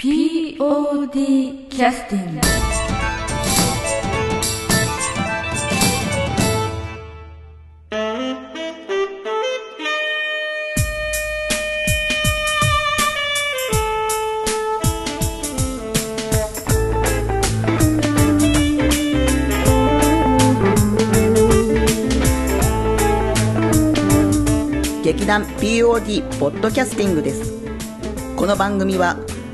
POD キャスティング劇団 POD ポッドキャスティングです。この番組は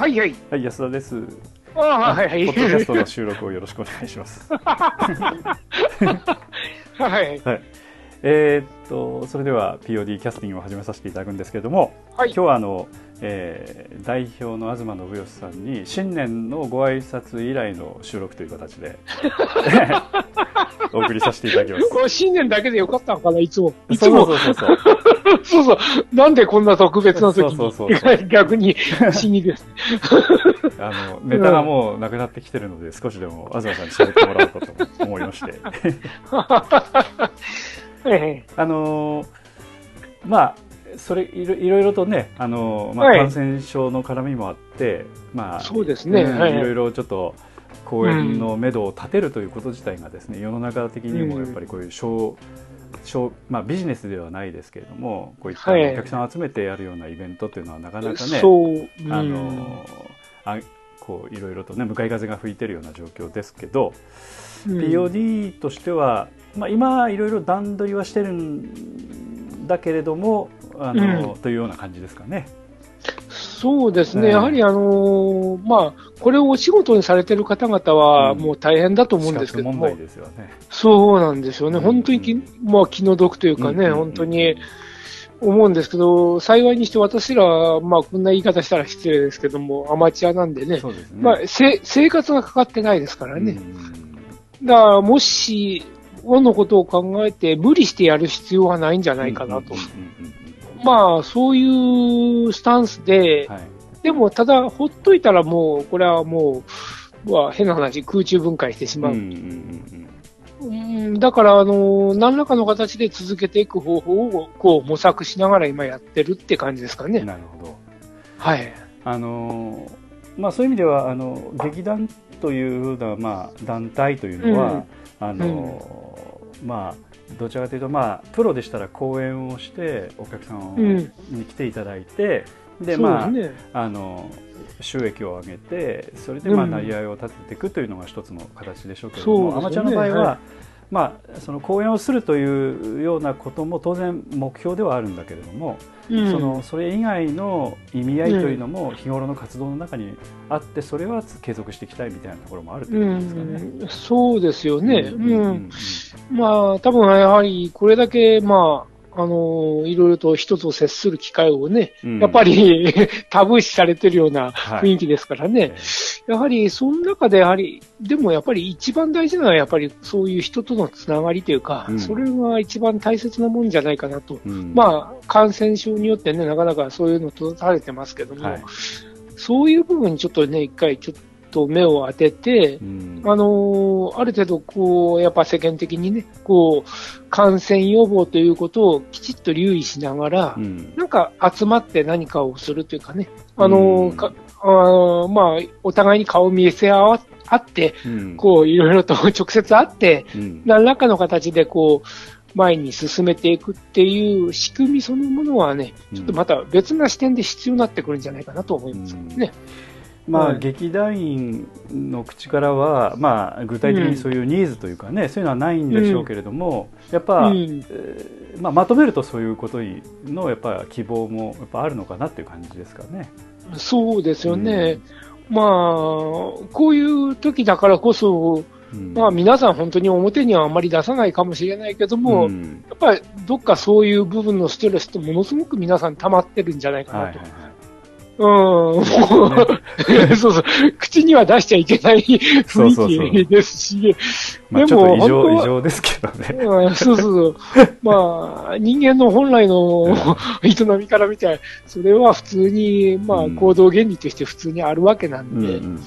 はいはい。はい、安田です。ああ、はいはい。ポッドキャストの収録をよろしくお願いします。はい。はい。えーっと、それでは POD キャスティングを始めさせていただくんですけれども、はい今日はあの、えー代表の東信義さんに新年のご挨拶以来の収録という形で お送りさせていただきます。これ新年だけでよかったのかないつも。いつそうも。そうそうそう。そうそう。なんでこんな特別な時に。そうそうそう 逆に、不思議です。あの、ネタがもうなくなってきてるので、少しでも東さんに喋ってもらおうかと思いまして。えあのーまあ、それいろいろいろとね、あのーまあ、はい。感染症の絡みもあって、まあ、そうですね。んはいい。ろいろちょっと公演の目処を立てるということ自体がですね、世の中的にもやっぱりこういう小、小まあ、ビジネスではないですけれども、こういったおはい。客さんを集めてやるようなイベントというのはなかなかね、そう。うん。あのーあこういろいろとね向かい風が吹いてるような状況ですけど、うん。POD としては、まあ、今いろいろ段取りはしてるんだけれどもあの、というような感じですかね。そうですね。ええやはりあのーまあ、これをお仕事にされてる方々はうんもう大変だと思うんですけども死活問題。ですよね。そうなんですよね。うん本当にき、まあ、気の毒というかね、うん本当に思うんですけど、幸いにして私らは、まあ、こんな言い方したら失礼ですけども、アマチュアなんでね、ですね。まあ、せ生活がかかってないですからね。うんだから、もし、世のことを考えて、無理してやる必要はないんじゃないかなと。うんうんうんうんまあ、そういうスタンスで、はいでも、ただ、ほっといたらもう、これはもう、まあ、変な話、空中分解してしまう。うんうんうんうんだから、あの、何らかの形で続けていく方法を、こう、模索しながら今やってるって感じですかね。うんなるほど。はい。あのまあ、そういう意味ではあの劇団というふうな、まあ、団体というのは、あのまあ、どちらかというと、まあ、プロでしたら公演をしてお客さんに来ていただいて、でそうまあね。あの収益を上げてそれでまあうん。成り合いを立てていくというのが一つの形でしょうけれどそうも、アマチュアの場合は、はいまあ、その公演をするというようなことも当然目標ではあるんだけれども、うんそのそれ以外の意味合いというのも日頃の活動の中にあってそれは継続していきたいみたいなところもあるということですかね。うん、そうですよね。まあ、多分やはり、これだけ、まあ、あの、いろいろと人と接する機会をね、うん。やっぱり タブー視されてるようなはい。雰囲気ですからね。やはり、その中で、やはり、でもやっぱり一番大事なのは、やっぱりそういう人とのつながりというか、うん。それが一番大切なもんじゃないかなと。うん。まあ、感染症によってね、なかなかそういうの閉ざされてますけども、はい。そういう部分にちょっとね、一回ちょっと目を当てて、うん。あのーある程度、こう、やっぱ世間的にね、こう、感染予防ということをきちっと留意しながら、うん。なんか集まって何かをするというかね、あのかあーまあ、お互いに顔見せ合わあって、うん。こう、いろいろと直接会って、うん。何らかの形でこう、前に進めていくっていう仕組みそのものはね、ちょっとまた別な視点で必要になってくるんじゃないかなと思いますね。まあ、はい。劇団員の口からは、まあ、具体的にそういうニーズというかね、そういうのはないんでしょうけれども、やっぱ、うん。えーまあ、まとめるとそういうことのやっぱ希望もやっぱあるのかなっていう感じですかね。そうですよね。まあ、こういう時だからこそ、うん。まあ皆さん本当に表にはあまり出さないかもしれないけども、うん。やっぱりどっかそういう部分のストレスってものすごく皆さん溜まってるんじゃないかなと。はいはいはいうん、もう、そうそう、口には出しちゃいけない雰囲気ですし、まあ、ちょっと異常、異常ですけどね。うん、そうそうそう。まあ、人間の本来の営みから見たら、それは普通に、まあ、行動原理として普通にあるわけなんで、うんうん。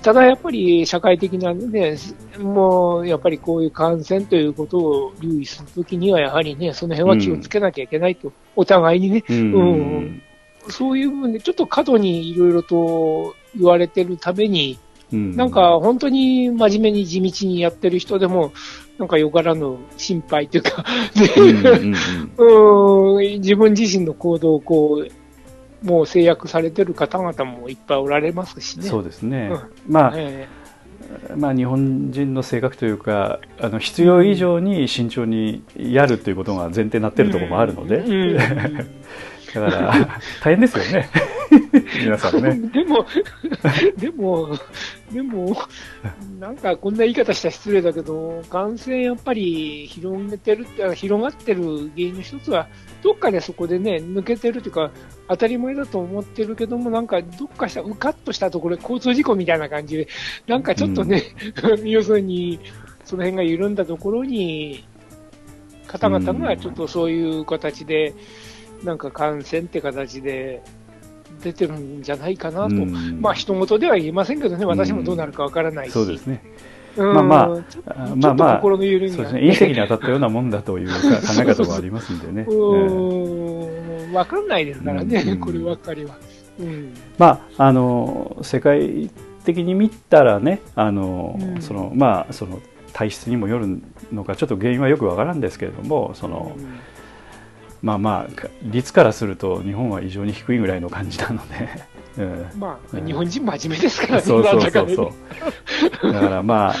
ただやっぱり社会的なね、もうやっぱりこういう感染ということを留意するときには、やはりね、その辺は気をつけなきゃいけないと、うん、お互いにね、うん、うん、そういう部分でちょっと過度にいろいろと言われてるために、うん、なんか本当に真面目に地道にやってる人でも、なんかよからぬ心配というかうん、自分自身の行動をこう、もう制約されてる方々もいっぱいおられますしね。そうですね。うん、まあ、えー、まあ、日本人の性格というか、あの必要以上に慎重にやるということが前提になっているところもあるので、だから大変ですよね。皆さんね。でも、でも、でも、なんかこんな言い方したら失礼だけど、感染やっぱり広げてるって、広がってる原因の一つは、どっかでそこでね、抜けてるというか、当たり前だと思ってるけども、なんかどっかした、うかっとしたところ、交通事故みたいな感じで、なんかちょっとね、うん、要するに、その辺が緩んだところに、方々がちょっとそういう形で、なんか感染って形で、出てるんじゃないかなと、まあ人事では言えませんけどね、私もどうなるかわからないし、そうですね。まあまあ、まあまあ、そうですね、隕石に当たったようなもんだという考え方もありますんでね。うん、わかんないですからね、こればっかりは。まあ、あの、世界的に見たらね、あの、その、まあ、その、体質にもよるのか、ちょっと原因はよくわからんですけれども、その、まあまあ率からすると日本は異常に低いぐらいの感じなので。うん、まあ、うん、日本人真面目ですからねそうそうそう。そうだからまあ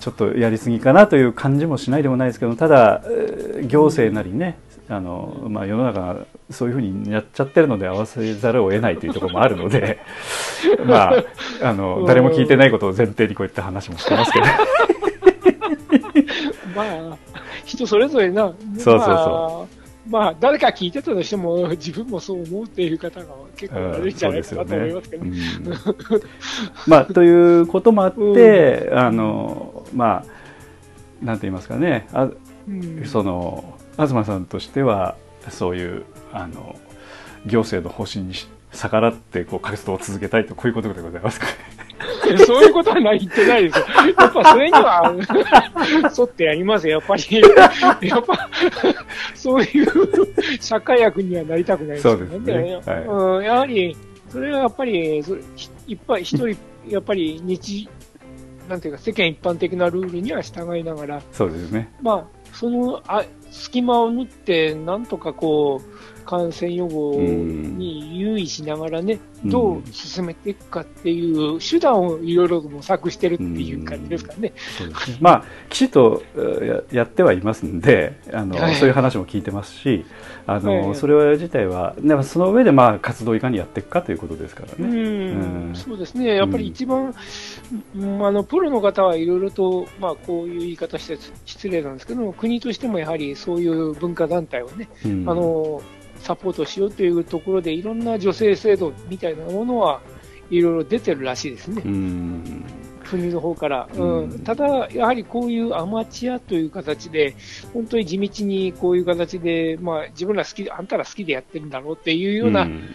ちょっとやりすぎかなという感じもしないでもないですけどただ行政なりね、あのまあ、世の中がそういうふうにやっちゃってるので合わせざるを得ないというところもあるので まああの誰も聞いてないことを前提にこういった話もしてますけど。まあ人それぞれな。そうそうそう、まあ、誰か聞いてたとしても、自分もそう思うっていう方が結構いるんじゃないかなと思いますけど。ね。うん、まあ、ということもあって、うん、あの、まあ、なんて言いますかね、あうん、その、東さんとしては、そういう、あの、行政の方針に逆らってこう活動を続けたいと、こういうことでございますか、ね。そういうことはない言ってないですよ。やっぱそれには、沿ってやりますよ。やっぱり、やっぱ、そういう社会役にはなりたくないですよね。そうですね。はい、うん、やはり、それはやっぱり、それいっぱい、一人、やっぱり日、なんていうか、世間一般的なルールには従いながら、そうですね。まあ、そのあ隙間を縫って、なんとかこう、感染予防に優位しながらね、どう進めていくかっていう手段をいろいろ模索してるっていう感じですかね。まあ、きちっとやってはいますんであの、はい、そういう話も聞いてますし、あの、はい、それ自体は、その上でまあ活動をいかにやっていくかということですからね。うん。そうですね、やっぱり一番、うん、あのプロの方はいろいろと、まあ、こういう言い方して失礼なんですけども、国としてもやはりそういう文化団体をね、うん、あのサポートしようというところで、いろんな女性制度みたいなものはいろいろ出てるらしいですね。国の方から、うん、ただ、やはりこういうアマチュアという形で、本当に地道にこういう形で、まあ、自分ら好きあんたら好きでやってるんだろうっていうような、うん、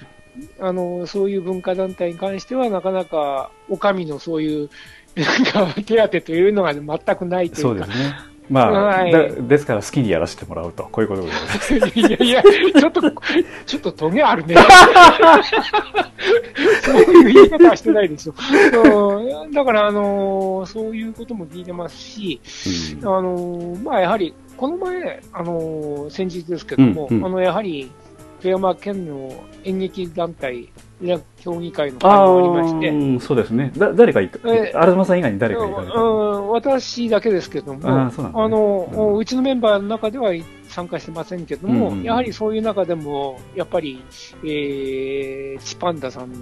あのそういう文化団体に関しては、なかなかお上のそういうなんか手当というのが全くないというか。そうですねまあ、はい、ですから好きにやらせてもらうと、こういうことでございます。いやいや、ちょっと、ちょっとトゲあるね。そういう言い方はしてないでしょ。だから、あのー、そういうことも聞いてますし、うん、あのー、まあ、やはり、この前、あのー、先日ですけども、うんうん、あの、やはり、富山県の演劇団体、協議会の会がありまして、そうですね、だ誰かいえー、荒さん以外に誰かいか私だけですけども、あ、ね、あの、うちのメンバーの中では参加してませんけども、うんうん、やはりそういう中でも、やっぱり、えー、チパンダさんの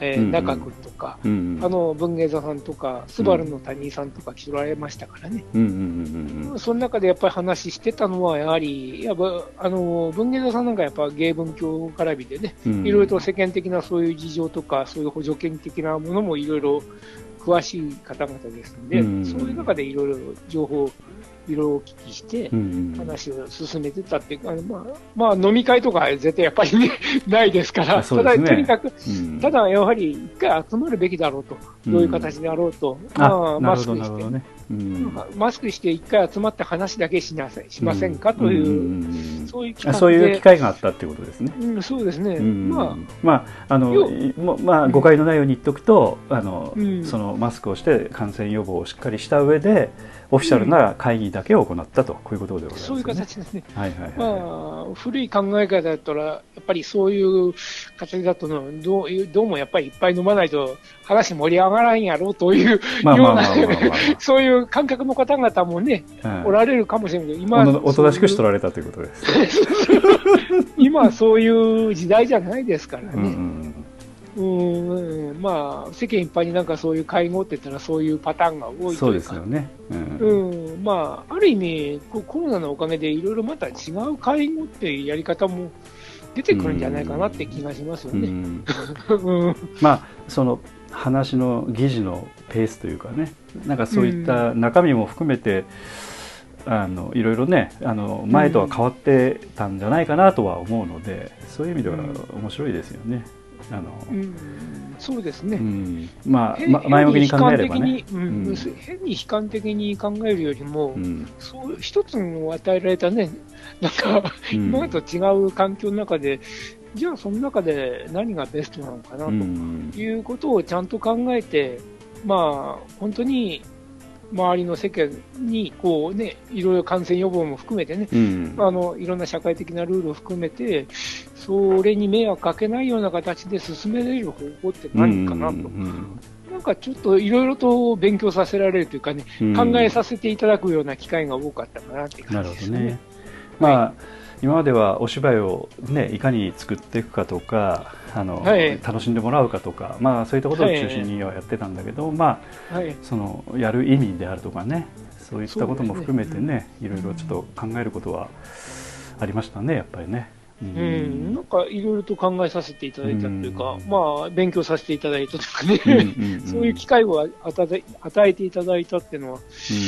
えー、中君とか、うんうん、あの文芸座さんとか、スバルの谷井さんとか来られましたからね、その中でやっぱり話してたのは、やはり、やっぱあの文芸座さんなんかやっぱ芸文教絡みでね、いろいろと世間的なそういう事情とか、そういう補助金的なものもいろいろ詳しい方々ですので、うん。そういう中でいろいろ情報いろいろお聞きして、話を進めてたっていうか、まあ、まあ、飲み会とか絶対やっぱり、ね、ないですから、ね、ただ、とにかく、うん、ただやはり一回集まるべきだろうと、どういう形であろうと、まあ、マスクして、ね。うん、マスクして一回集まって話だけしなさい、しませんかという、そういう機会があったっていうことですね。うん、そうですね。まあ、まあ、あの、まあ、誤解のないように言っておくと、あの、そのマスクをして感染予防をしっかりした上で、オフィシャルな会議だけを行ったと、こういうことでございます、ね、そういう形ですね。はいはいはい、まあ、古い考え方だったら、やっぱりそういう形だとのどう、どうもやっぱりいっぱい飲まないと話盛り上がらんやろうというような、そういう感覚の方々もね、はい、おられるかもしれないけど、今おとなしくしとられたということです。今そういう時代じゃないですからね。うんうんうん。まあ、世間一般になんかそういう会合って言ったらそういうパターンが多いそうですよね、うん、うん、まあ、ある意味コロナのおかげでいろいろまた違う会合っていうやり方も出てくるんじゃないかなって気がしますよね。うん、まあその話の議事のペースというかね。なんかそういった中身も含めて、あのいろいろねあの前とは変わってたんじゃないかなとは思うので、そういう意味では面白いですよね。あの、うん、そうですね、うん、まあ、ま、前向きに考えればね、うん、変に悲観的に考えるよりも、そう一つの与えられたね、なんか、今までと違う環境の中で、じゃあその中で何がベストなのかなということをちゃんと考えて、まあ、本当に周りの世間にこう、ね、いろいろ感染予防も含めてね、うん、あのいろんな社会的なルールを含めて、それに迷惑かけないような形で進められる方法って何かなと。うんうんなんかちょっといろいろと勉強させられるというかね、考えさせていただくような機会が多かったかなっていう感じですね。ねまあ、はい。今まではお芝居を、ね、いかに作っていくかとかあの、はい、楽しんでもらうかとか、まあ、そういったことを中心にはやってたんだけど、はい、まあ、はい、そのやる意味であるとかねそういったことも含めてね、ね。うん、いろいろちょっと考えることはありましたねやっぱりね。うん、うん、なんかいろいろと考えさせていただいたというか、うん、まあ、勉強させていただいたというかね、うんうんうん、そういう機会を与えていただいたっていうのは、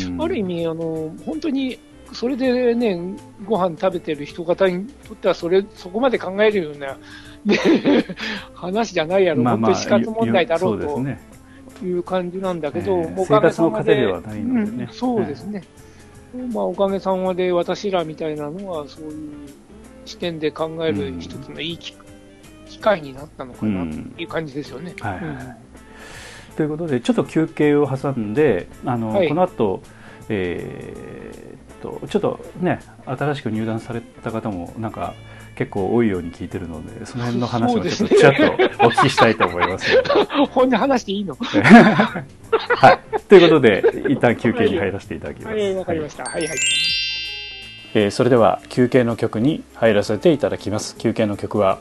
うん、ある意味あの、本当にそれでね、ご飯食べてる人方にとっては、それ、そこまで考えるような、ね、話じゃないやろ、まあまあ、本当に死活問題だろうという感じなんだけど、えー、おかげさまで、そうですね、まあ、おかげさまで私らみたいなのは、そういう視点で考える一つのいい機会になったのかなという感じですよね。はい、ということで、ちょっと休憩を挟んで、あの、はい、この後、えー、とちょっとね新しく入団された方もなんか結構多いように聞いてるのでその辺の話をちょっとちらっとお聞きしたいと思います。本音話していいの？はい。ということで一旦休憩に入らせていただきます。はい、わ、かりました。はいはい。えー、それでは休憩の曲に入らせていただきます。休憩の曲は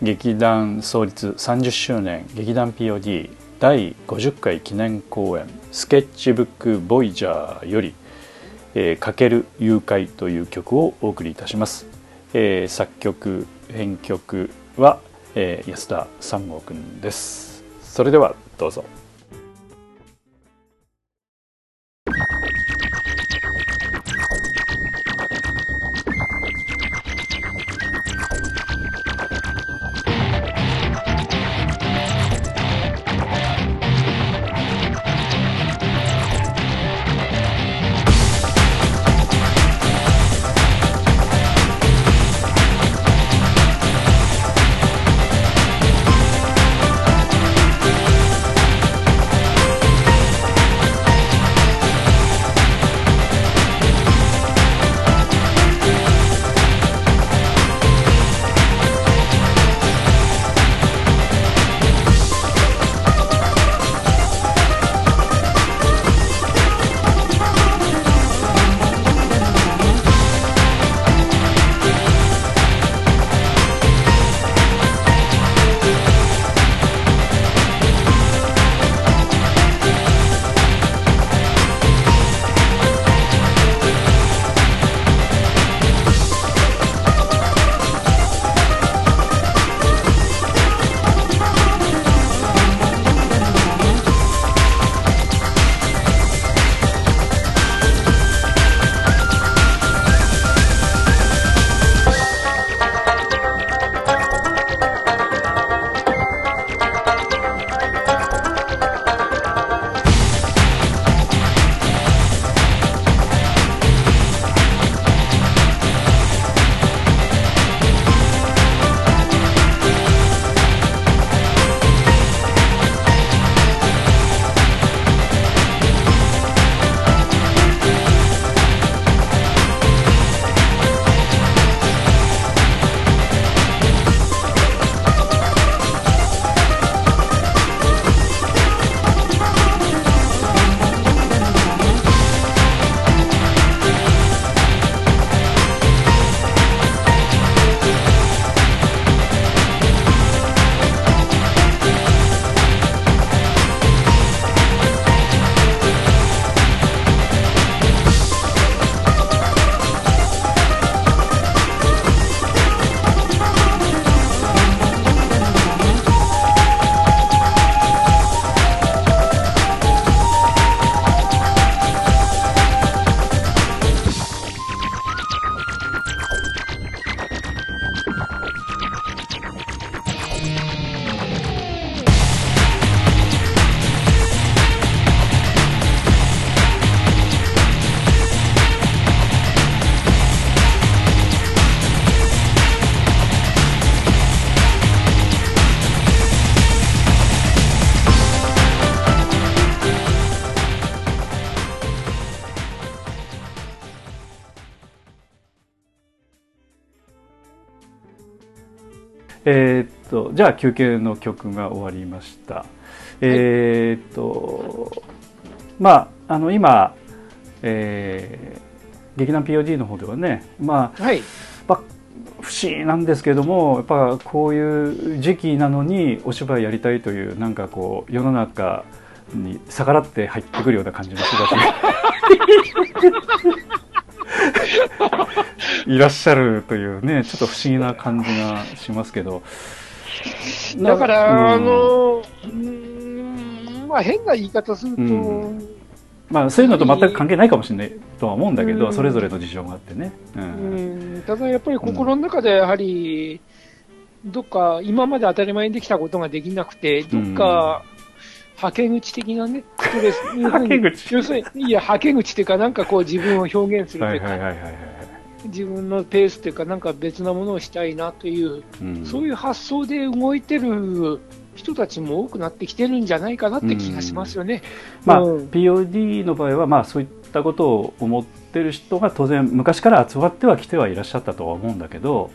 劇団創立30周年劇団 POD 第50回記念公演スケッチブックボイジャーより「えー、かける誘拐という曲をお送りいたします、えー、作曲編曲は、えー、安田三郷くんです。それではどうぞ。えー、っとじゃあ休憩の曲が終わりました。えー、っとまああの今、えー、劇団 POD の方ではねまあ、はい、まあ不思議なんですけどもやっぱこういう時期なのにお芝居やりたいというなんかこう世の中に逆らって入ってくるような感じの人たちが いらっしゃるというねちょっと不思議な感じがしますけど。だから、うん、あのうんまあ変な言い方すると、うん。まあ、そういうのと全く関係ないかもしれないとは思うんだけど、それぞれの事情があってね。うん、ただやっぱり心の中でやはり、どっか今まで当たり前にできたことができなくて、どっか、はけ口的なね、ストレス、はけ口。要するに、いや、はけ口っていうか、なんかこう自分を表現するというか、自分のペースというか、なんか別なものをしたいなという、うん、そういう発想で動いてる人たちも多くなってきてるんじゃないかなって気がしますよね。まあ、POD の場合は、まあ、そういったことを思ってる人が当然昔から集まってはきてはいらっしゃったとは思うんだけど、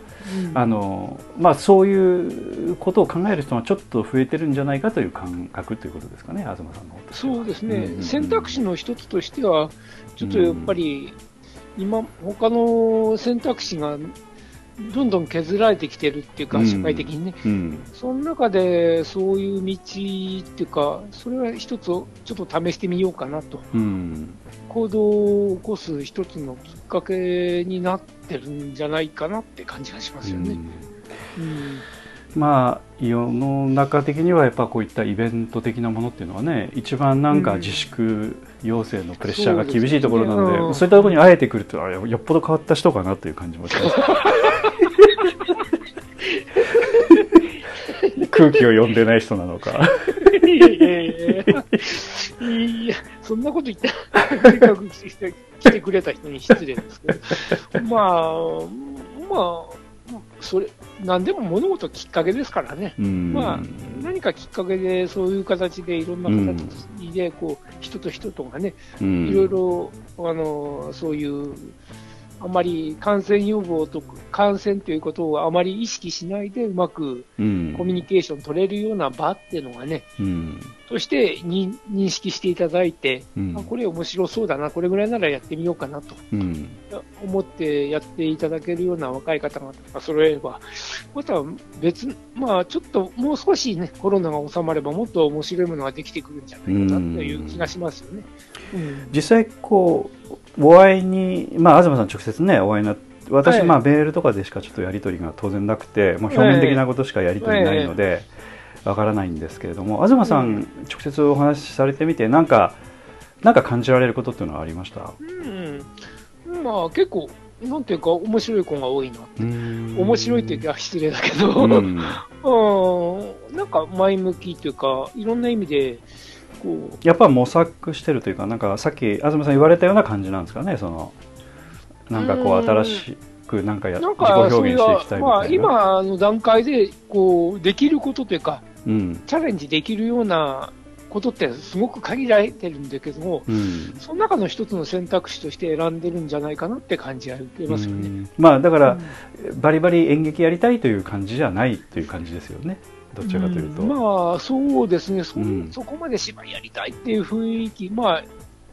うん、あのまあ、そういうことを考える人がちょっと増えてるんじゃないかという感覚ということですかね、東さんのそうですね、うんうん、選択肢の一つとしては、ちょっとやっぱり、今、他の選択肢がどんどん削られてきてるっていうか、社会的にね、うん、その中でそういう道っていうか、それは一つ、ちょっと試してみようかなと、うん、行動を起こす一つのきっかけになってるんじゃないかなって感じがしますよね。うん、まあ、世の中的にはやっぱこういったイベント的なものっていうのはね一番なんか自粛要請のプレッシャーが厳しいところなので、そう、ね,、いったところにあえてくるとよっぽど変わった人かなという感じもします。空気を読んでない人なのか。いやいやいやいや、そんなこと言って、して来てくれた人に失礼ですけど、まあ、まあ、それ、何でも物事きっかけですからね。まあ、何かきっかけで、そういう形でいろんな形で、こう、人と人とがね、いろいろ、あの、そういう、あまり感染予防と感染ということをあまり意識しないでうまくコミュニケーション取れるような場っていうのがね、うん、そして認識していただいて、うん、あこれ面白そうだな、これぐらいならやってみようかなと、うん、思ってやっていただけるような若い方が揃えれば、また別、まあちょっともう少しね、コロナが収まればもっと面白いものができてくるんじゃないかなという気がしますよね。実際こうお会いに、まあ、東さん直接ねお会いになって私、はい、まあメールとかでしかちょっとやり取りが当然なくて、まあ、表面的なことしかやり取りないのでわからないんですけれども東さん、直接お話しされてみてなんかなんか感じられることっていうのはありました、うん、まあ結構なんていうか面白い子が多いな。面白いって言うと失礼だけど、うん、なんか前向きというかいろんな意味でこう。やっぱ模索してるというかなんかさっき東さん言われたような感じなんですかねその。なんかこう新しくなんかや自己表現していきたいみたいな、まあ、今の段階でこうできることというか、うん、チャレンジできるようなことってすごく限られてるんだけども、うん、その中の一つの選択肢として選んでるんじゃないかなって感じが受けますよね。まあだから、うん、バリバリ演劇やりたいという感じじゃないという感じですよね。どちらかというと。まあ、そうですねそ、うん、そこまで芝居やりたいっていう雰囲気、まあ、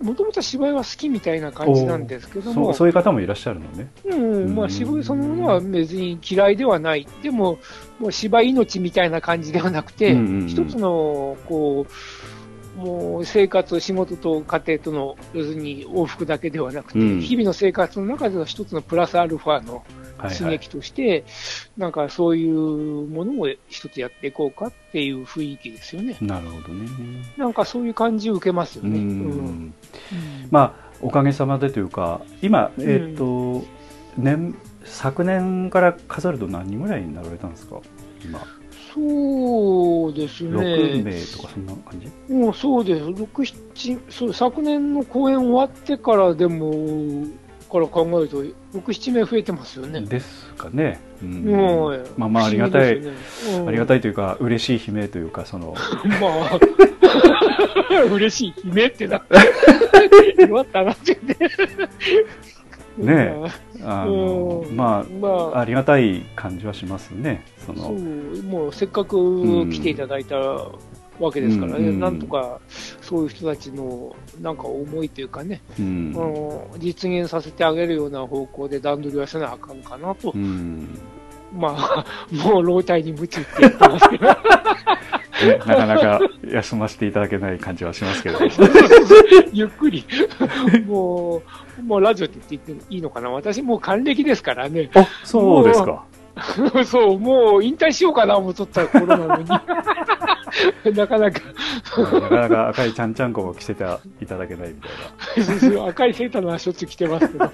もともと芝居は好きみたいな感じなんですけども、そういう方もいらっしゃるのね。うん、まあ、芝居そのものは別に嫌いではない、でも、もう芝居命みたいな感じではなくて、一つの、こう、もう生活、仕事と家庭との、要するに往復だけではなくて、うん、日々の生活の中での一つのプラスアルファの、刺激として、はいはい、なんかそういうものを一つやっていこうかっていう雰囲気ですよね。なるほどね。なんかそういう感じを受けますよね。うん、まあ、おかげさまでというか、今、えっ、ー、と、うん、年、昨年から数えると何人ぐらいになられたんですか？今。そうですね。6名とかそんな感じ？もうそうです。6、7、そう、昨年の公演終わってからでも、から考えると、6、7名増えてますよね。ですかね。うん、もうまあまあありがたい、ねうん、ありがたいというか、嬉しい悲鳴というか、その。まあ、嬉しい悲鳴ってな、弱ったなって ね。ねあの、まあ、まあ、ありがたい感じはしますね。そのもうせっかく来ていただいたわけですからね、うん、なんとかそういう人たちのなんか思いというかね、うん、実現させてあげるような方向で段取りはせなあかんかなと、うん、まあ、もう老体に夢中って言ってますけど。なかなか休ませていただけない感じはしますけど。ゆっくり。もう、もうラジオって言っていいのかな？私もう還暦ですからね。あ、そうですか。そう、もう引退しようかな思っとった頃なのに。なかなかなかなか赤いちゃんちゃんこも着せていただけないみたいな。赤いセーターはしょっちゅう着てますけど。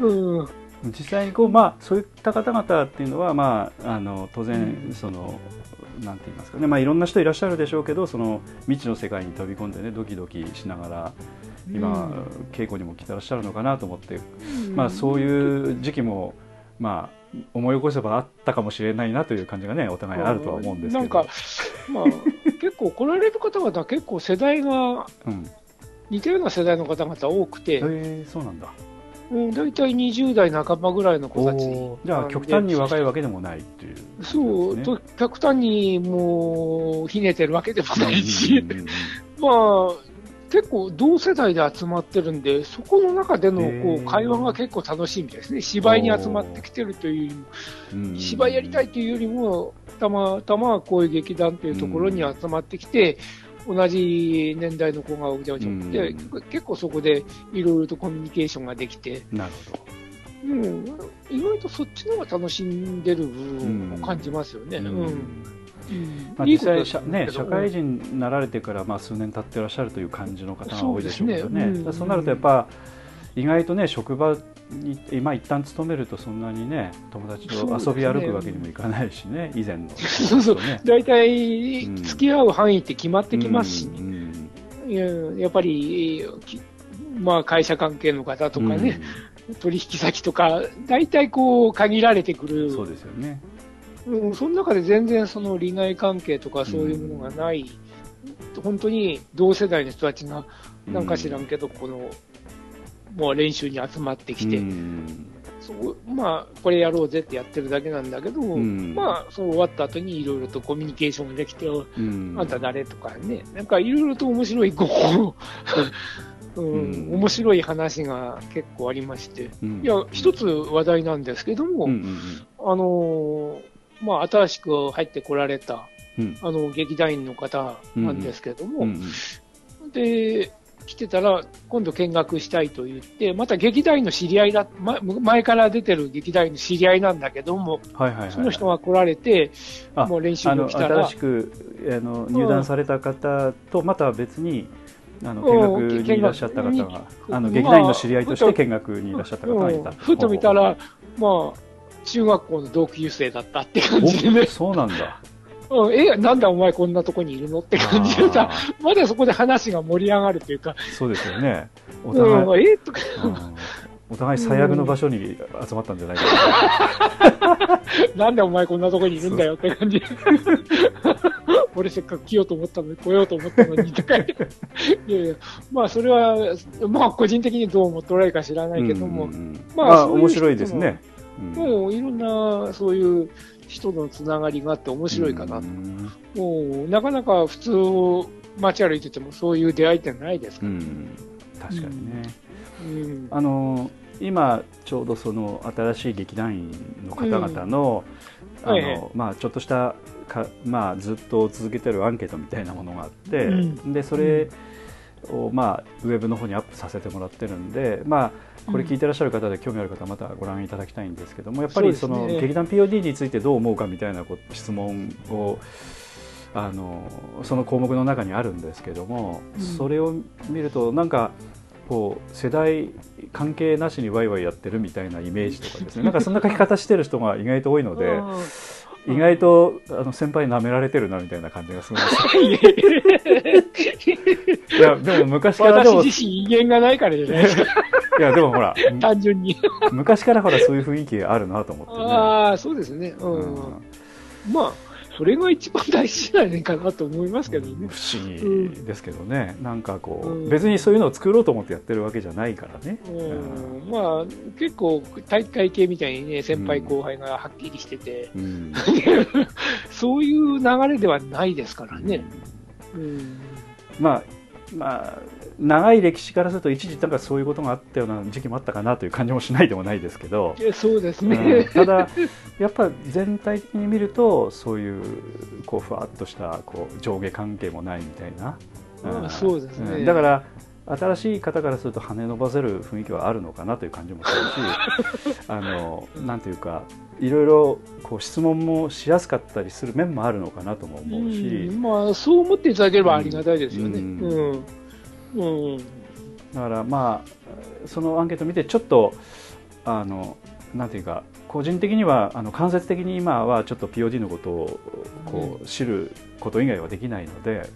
うん実際にこう、まあ、そういった方々っていうのは、まあ、あの当然その、なんて言いますかね、まあ、いろんな人いらっしゃるでしょうけどその未知の世界に飛び込んでねドキドキしながら今、稽古にも来てらっしゃるのかなと思って、まあ、そういう時期も、まあ、思い起こせばあったかもしれないなという感じがねお互いあるとは思うんですけど。なんか、まあ、結構来られる方々結構世代が似たような世代の方々多くて、うん、えー、そうなんだ大体20代半ばぐらいの子たち。じゃあ極端に若いわけでもないっていう、ね、そうと極端にもうひねてるわけでもないし、まあ結構同世代で集まってるんでそこの中でのこう会話が結構楽しいみたいですね。芝居に集まってきてるというよりも芝居やりたいというよりもたまたまこういう劇団というところに集まってきて、同じ年代の子がうじゃうじゃって、結構そこでいろいろとコミュニケーションができて、なるほど。うん、意外とそっちの方が楽しんでる部分を感じますよね。うん、うん。まあ、実際社,、ね、社会人になられてからまあ数年経ってらっしゃるという感じの方が多いでしょうけどね、そう、ね。なるとやっぱ意外とね職場に今一旦勤めるとそんなにね友達と遊び歩くわけにもいかないしね、ね以前の、ね、そう。そう大体付き合う範囲って決まってきますし、ね、うん、やっぱり、まあ、会社関係の方とかね、うん、取引先とか大体こう限られてくる。そうですよね、うん、その中で全然その利害関係とかそういうものがない、うん、本当に同世代の人たちがなんか知らんけど、このもう練習に集まってきて、そうまあ、これやろうぜってやってるだけなんだけど、まあ、そう終わった後にいろいろとコミュニケーションができて、あんた誰とかね、なんかいろいろと面白い、こ う、うん、面白い話が結構ありまして、いや、一つ話題なんですけども、あのまあ、新しく入ってこられた、あの劇団員の方なんですけども、で、来てたら、今度見学したいと言って、また劇団員の知り合いだ、ま、前から出てる劇団員の知り合いなんだけども、はいはいはいはい、その人が来られて、もう練習に来たら。新しくあの入団された方と、また別に、あの見学にいらっしゃった方が、あの劇団員の知り合いとして見学にいらっしゃった方がいた。ふと見たら、まあ、中学校の同級生だったって感じでね。そうなんだ。うん、え、なんだお前こんなとこにいるのって感じでさ、まだそこで話が盛り上がるというか。そうですよね。お互い、うん、えとか、お互い最悪の場所に集まったんじゃないかな。なんでお前こんなとこにいるんだよって感じ。俺せっかく来ようと思ったのに、来ようと思ったのに、とか。いやいや、まあそれは、まあ個人的にどう思っておられるか知らないけども、うんうんうん、まあ、まあ、面白いですね。もういろんな、そういう、人のつながりがあって面白いかなと。もう、なかなか普通街歩いててもそういう出会いってないですから、ね、確かにね。うん、あの今ちょうどその新しい劇団員の方々の、うん、あの、まあちょっとしたかまあずっと続けてるアンケートみたいなものがあって、うん、でそれをまあウェブの方にアップさせてもらってるんで、まあこれ聞いてらっしゃる方で興味ある方はまたご覧いただきたいんですけどもやっぱりその劇団 POD についてどう思うかみたいな質問をあのその項目の中にあるんですけども、それを見るとなんかこう世代関係なしにワイワイやってるみたいなイメージとかですね。なんかそんな書き方してる人が意外と多いので。意外とあの先輩舐められてるなみたいな感じがするんです いや、でも昔からでも。私自身威厳がないからじゃないですか。いや、でもほら。単純に。昔からほらそういう雰囲気あるなと思って、ね、ああ、そうですね。うん。うん、まあ、それが一番大事じゃないかなと思いますけどね。不思議ですけどね、うん、なんかこう、うん、別にそういうのを作ろうと思ってやってるわけじゃないからね。うん、まあ、結構、大会系みたいにね、先輩後輩がはっきりしてて、そういう流れではないですからね。まあ、まあ、長い歴史からすると一時なんかそういうことがあったような時期もあったかなという感じもしないでもないですけど。そうですね、うん、ただやっぱ全体的に見るとそういうこうふわっとしたこう上下関係もないみたいな、うん、そうですね、うん、だから新しい方からすると跳ね伸ばせる雰囲気はあるのかなという感じもするし あのなんていうかいろいろこう質問もしやすかったりする面もあるのかなとも思うし、まあ、そう思っていただければありがたいですよね。うんうん、だからまあそのアンケートを見てちょっとあのなんていうか個人的にはあの間接的に今はちょっと POD のことをこう知ること以外はできないので、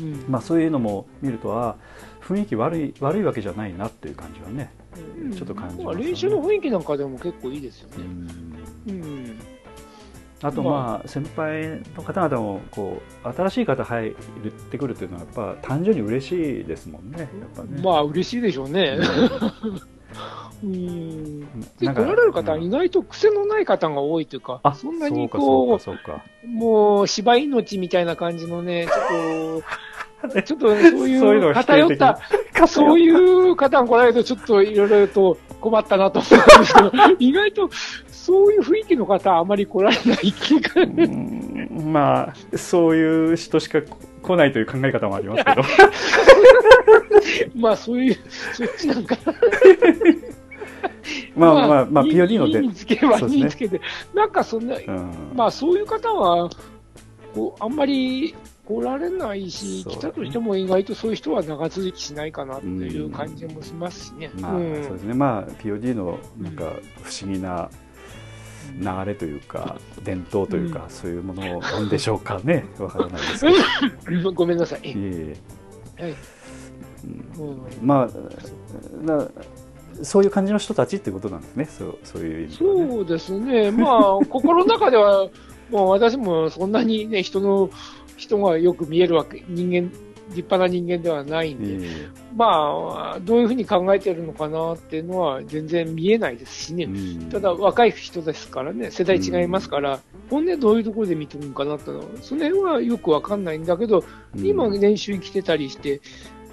うん、まあ、そういうのも見るとは雰囲気悪い悪いわけじゃないなっていう感じはね、うん、ちょっと感じます、ね、練習の雰囲気なんかでも結構いいですよね。うんあとまあ先輩の方々もこう新しい方入ってくるというのはやっぱ単純に嬉しいですもんね。やっぱねまあ嬉しいでしょうね。うん。で来られる方は意外と癖のない方が多いというか、そんなにこうもう芝命みたいな感じのね、ちょっと。ちょっとそういう偏った、そういう方が来られるとちょっといろいろと困ったなと思うんですけど、意外とそういう雰囲気の方はあまり来られない気が。まあ、そういう人しか来ないという考え方もありますけど。まあ、そういう、そっちなんかまあ まあ、まあ、POD ので。見つければいいんですけど、ね、なんかそんな、うん、まあそういう方は、こうあんまり来られないし、来たとしても意外とそういう人は長続きしないかなという感じもしますしね。まあ、そうですね。まあ、POD のなんか不思議な流れというか、伝統というか、そういうものなんでしょうかね。わからないですけど。ごめんなさい。いえはい。まあ、なそういう感じの人たちってことなんですね、そうそういう意味、ね、そうですね、まあ、心の中では、もう私もそんなにね、人の人がよく見えるわけ、人間、立派な人間ではないんで、えー、まあ、どういうふうに考えてるのかなっていうのは全然見えないですしね、ただ若い人ですからね、世代違いますから、本音どういうところで見てるのかなってのは、その辺はよくわかんないんだけど、今練習に来てたりして、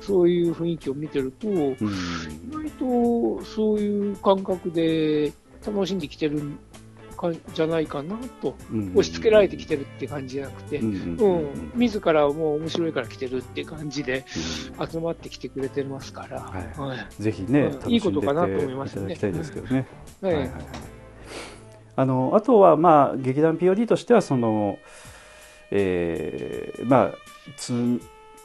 そういう雰囲気を見てると、意外とそういう感覚で楽しんできてるかじゃないかなと、押し付けられてきてるって感じじゃなくて、うん、自らもう面白いから来てるって感じで集まってきてくれてますから、はい、ぜひね、いいことかなと思いますね。いただきたいですけどね。はい。はいはいあのあとは、まあ、劇団 POD としてはその、えー、まあつ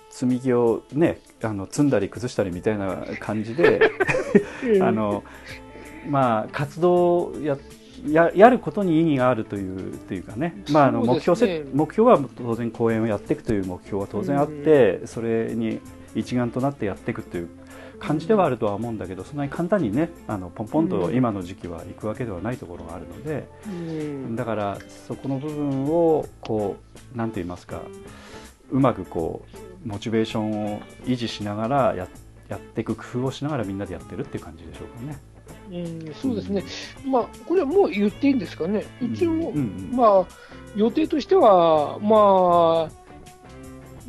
積み木をねあの積んだり崩したりみたいな感じで あのまあ活動をやってややることに意義があるというっていうかね、まあ、あの目標ね、目標は当然公演をやっていくという目標は当然あって、うん、それに一丸となってやっていくという感じではあるとは思うんだけどそんなに簡単にねあのポンポンと今の時期は行くわけではないところがあるので、うん、だからそこの部分をこうなんて言いますかうまくこうモチベーションを維持しながらややっていく工夫をしながらみんなでやってるっていう感じでしょうかね。うん、そうですね、まあ、これはもう言っていいんですかね、一応、うんうん、まあ、予定としては、まあ、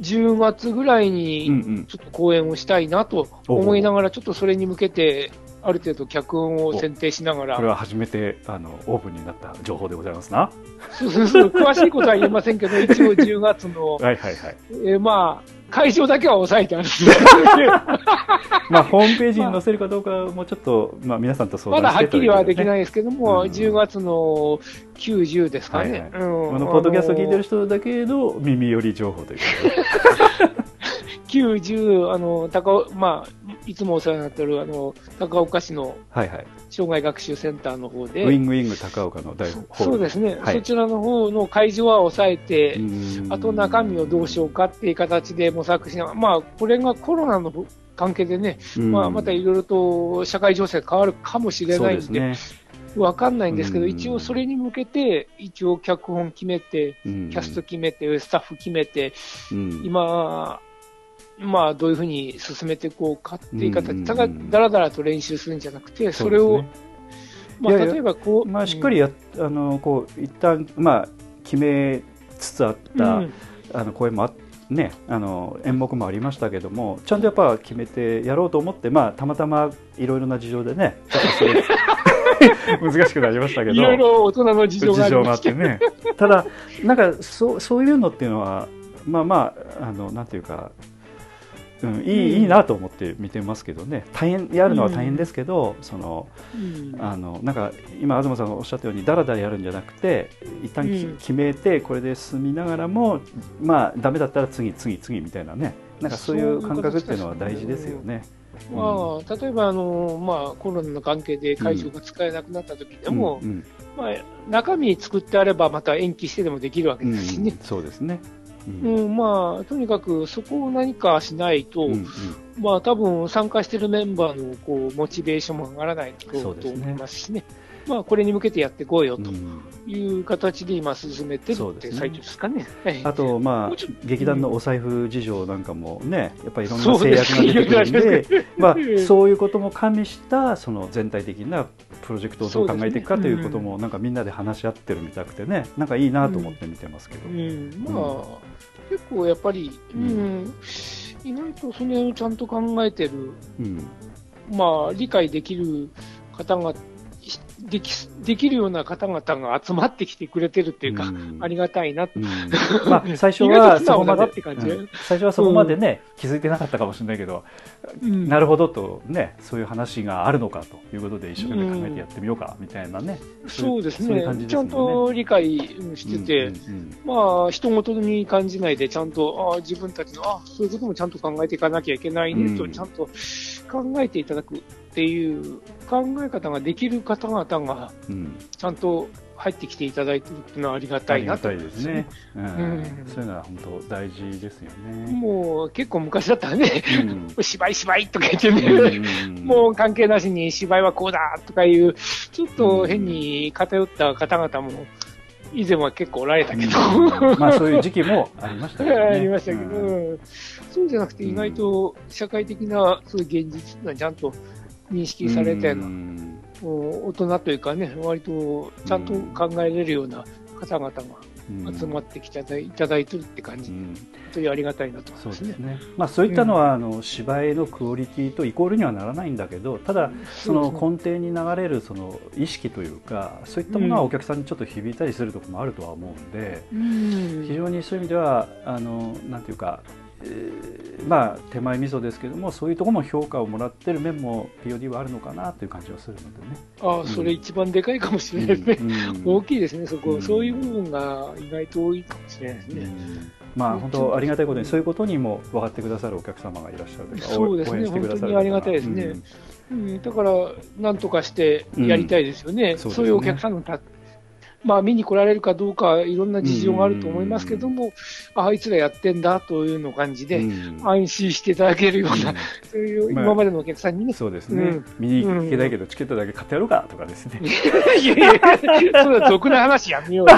10月ぐらいにちょっと公演をしたいなと思いながら、ちょっとそれに向けて、ある程度、脚本を選定しながら。これは初めてあのオープンになった情報でございますな。そうそうそう、詳しいことは言えませんけど、一応10月の、はいはいはい。えー、まあ、会場だけは抑えてある まあ、ホームページに載せるかどうかもちょっと、まあ、皆さんと相談してまだはっきりはできないですけども、うん、10月の90ですかね。は、このポッドキャスト聞いてる人だけの耳寄り情報というか。九十、あの、高、まあ、いつもお世話になってる、あの、高岡市の、はいはい。障害学習センターの方で。ウィングウィング高岡の大ホーそうですね、はい、そちらの方の会場は抑えて、あと中身をどうしようかっていう形で模索しながら、まあ、これがコロナの関係でね、まあ、またいろいろと社会情勢変わるかもしれないんで、ね、わかんないんですけど、一応それに向けて、一応脚本決めて、キャスト決めて、スタッフ決めて、今、まあ、どういうふうに進めていこうかっていう形、ただだらだらと練習するんじゃなくて、それを、まあ、例えばこう、まあ、しっかりや、あのこう一旦まあ決めつつあった、あの声もあね、あの演目もありましたけどもちゃんとやっぱ決めてやろうと思って、まあ、たまたまいろいろな事情でね 難しくなりましたけど。いろいろ大人の事情があってね。ただなんかそうそういうのっていうのはまあまああのなんていうかうん、いい、うん、いいなと思って見てますけどね。大変やるのは大変ですけど、うん、その、うん、あのなんか今東さんがおっしゃったようにだらだらやるんじゃなくて一旦き、決めてこれで進みながらもまあダメだったら次次次みたいなね。なんかそういう感覚っていうのは大事ですよね。まあ、例えばあの、まあ、コロナの関係で会場が使えなくなった時でも、まあ、中身作ってあればまた延期してでもできるわけですしね。そうですねうん、うん、まあ、とにかくそこを何かしないと、うんうん、まあ、多分参加しているメンバーのこうモチベーションも上がらないと思いますしね。まあ、これに向けてやっていこうよという形で今進めてるって最中ですかね。ねあと、まあ、劇団のお財布事情なんかもね、やっぱりいろんな制約が出てくるんで、まあ、そういうことも加味したその全体的なプロジェクトをどう考えていくかということも、なんかみんなで話し合ってるみたくてね、なんかいいなと思って見てますけど。うん、まあ、結構やっぱり、うん、意外とその辺をちゃんと考えてる、うん、まあ、理解できる方ができできるような方々が集まってきてくれてるっていうか、うん、ありがたいな、うん、まあ、最初はそこまで、うん、最初はそこまでね、気づいてなかったかもしれないけど、なるほどとね、そういう話があるのかということで、一生懸命考えてやってみようかみたいなね、そうですね、ね。ちゃんと理解してて、まあ、人事に感じないで、ちゃんと、あ自分たちの、あそういうこともちゃんと考えていかなきゃいけないねと、ちゃんと考えていただくっていう考え方ができる方々が、ちゃんと入ってきていただいてるっていうのはありがたいなと。思いますね。うん、そういうのは本当大事ですよね。もう結構昔だったらね、うん、芝居芝居とか言ってね、もう関係なしに芝居はこうだとかいう、ちょっと変に偏った方々も、以前は結構おられたけど、まあそういう時期もありましたけど、ね、ありましたけど、そうじゃなくて意外と社会的なそういう現実はちゃんと認識されて、大人というかね、割とちゃんと考えれるような方々が集まってきていただいてるって感じ、うん、本当にありがたいなと思いますね。そうね。まあ、そういったのは、うん、あの芝居のクオリティとイコールにはならないんだけど、ただ、その根底に流れるその意識というか、そういったものはお客さんにちょっと響いたりするところもあるとは思うんで、うん、非常にそういう意味では、あのなんていうか、えー、まあ手前味噌ですけどもそういうところも評価をもらってる面も POD はあるのかなという感じはするのでね。ああ、うん、それ一番でかいかもしれない。ですね、うん、大きいですねそこ、うん、そういう部分が意外と多いかもしれないですね、まあ本当ありがたいことにそういうことにも分かってくださるお客様がいらっしゃるそうですね。本当にありがたいですね、うん。だからなんとかしてやりたいですよね、そういうお客さんのたまあ、見に来られるかどうか、いろんな事情があると思いますけども、あいつらやってんだというの感じで、安心していただけるような、そういう今までのお客さんにね。そうですね。見に行けないけど、チケットだけ買ってやろうかとかですね。いやいや、それは俗な話やめよう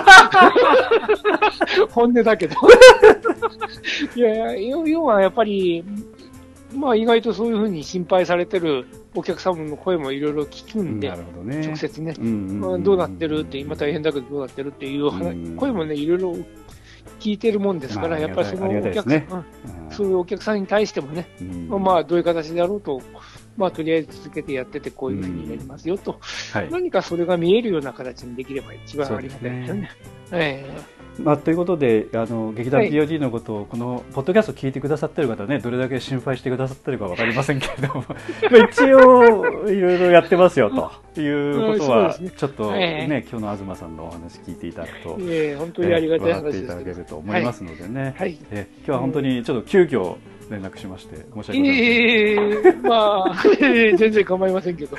本音だけど。いやいや、要はやっぱり、まあ意外とそういうふうに心配されてるお客様の声もいろいろ聞くんで、ね、直接ね、まあ、どうなってるって、今大変だけどどうなってるっていう声もね、いろいろ聞いてるもんですから、やっぱりそのお客さん、ね、そういうお客さんに対してもね、まあどういう形であろうと、まあとりあえず続けてやっててこういうふうにやりますよと、何かそれが見えるような形にできれば一番ありがたいですよね。えーまあ、ということであの劇団 POD のことをこのポッドキャストを聞いてくださってる方ねどれだけ心配してくださってるか分かりませんけれども。一応いろいろやってますよということは、ちょっとね、今日の東さんのお話聞いていただくと、えー、本当にありがたい話です、いただけると思いますのでね、はい。え今日は本当にちょっと急遽連絡しまして申し訳ござい。ません。えー、まあ、全然構いませんけど。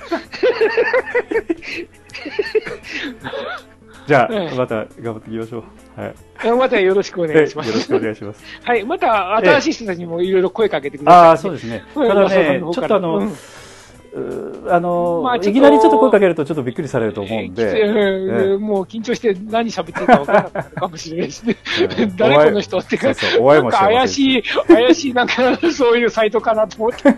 じゃあ、また頑張っていきましょう。はい。またよろしくお願いします。よろしくお願いします。はい。また新しい人たちにもいろいろ声かけてください、ああ、そうですね。ただね、ちょっとあの、あの、まあ、いきなりちょっと声かけるとちょっとびっくりされると思うんで。えー、もう緊張して何喋ってるか分からなかったかもしれないですね。誰この人ってか、そうそうなんか怪しい、怪しいなんかそういうサイトかなと思って。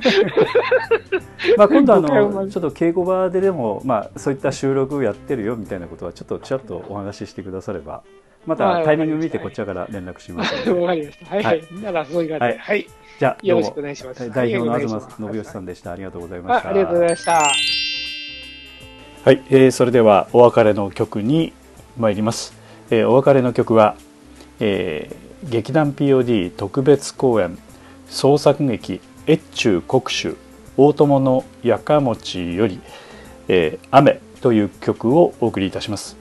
まあ今度あの、ちょっと敬語場ででも、まあそういった収録やってるよみたいなことはちょっとちらっとお話ししてくだされば、またタイミング見てこちらから連絡します。わかりました。はい、はい。ならそういう感じで。はい。じゃあ、よろしくお願いします。代表の東信義さんでした。ありがとうございました。ありがとうございました。はい、えー、それではお別れの曲に参ります。えー、お別れの曲は、えー、劇団 POD 特別公演創作劇越中国主大友のやかもちより、えー、雨という曲をお送りいたします。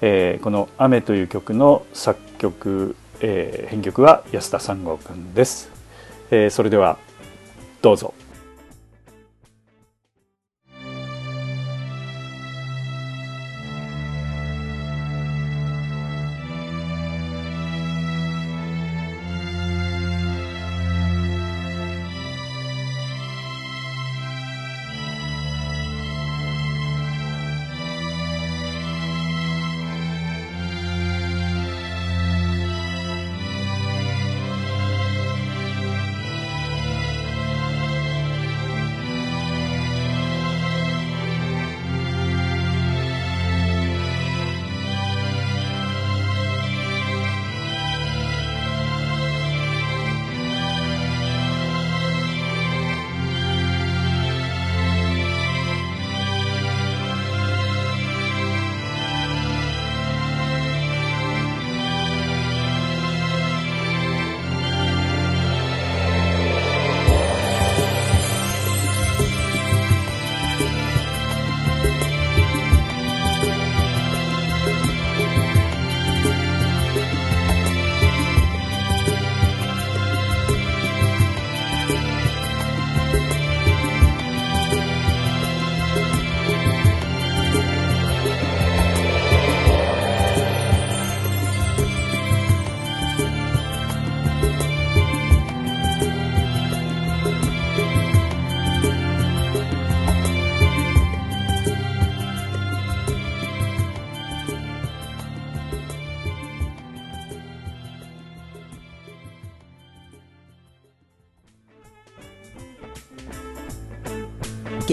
えー、この雨という曲の作曲、えー、編曲は安田三郷君です。えー、それではどうぞ。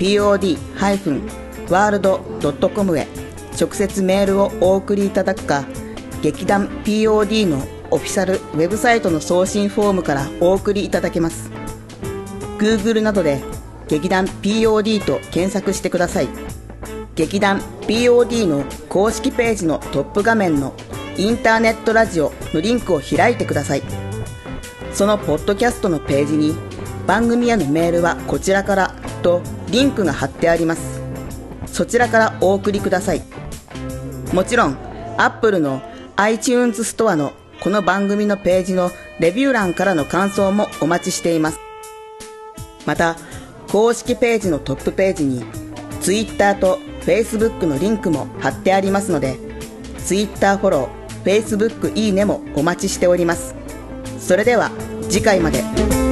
pod-world.com へ直接メールをお送りいただくか劇団 POD のオフィシャルウェブサイトの送信フォームからお送りいただけます。Google などで劇団 POD と検索してください。劇団 POD の公式ページのトップ画面のインターネットラジオのリンクを開いてください。そのポッドキャストのページに番組へのメールはこちらからとリンクが貼ってあります。そちらからお送りください。もちろん Apple の iTunes ストアのこの番組のページのレビュー欄からの感想もお待ちしています。また公式ページのトップページに Twitter と Facebook のリンクも貼ってありますので Twitter フォロー Facebook いいねもお待ちしております。それでは次回まで。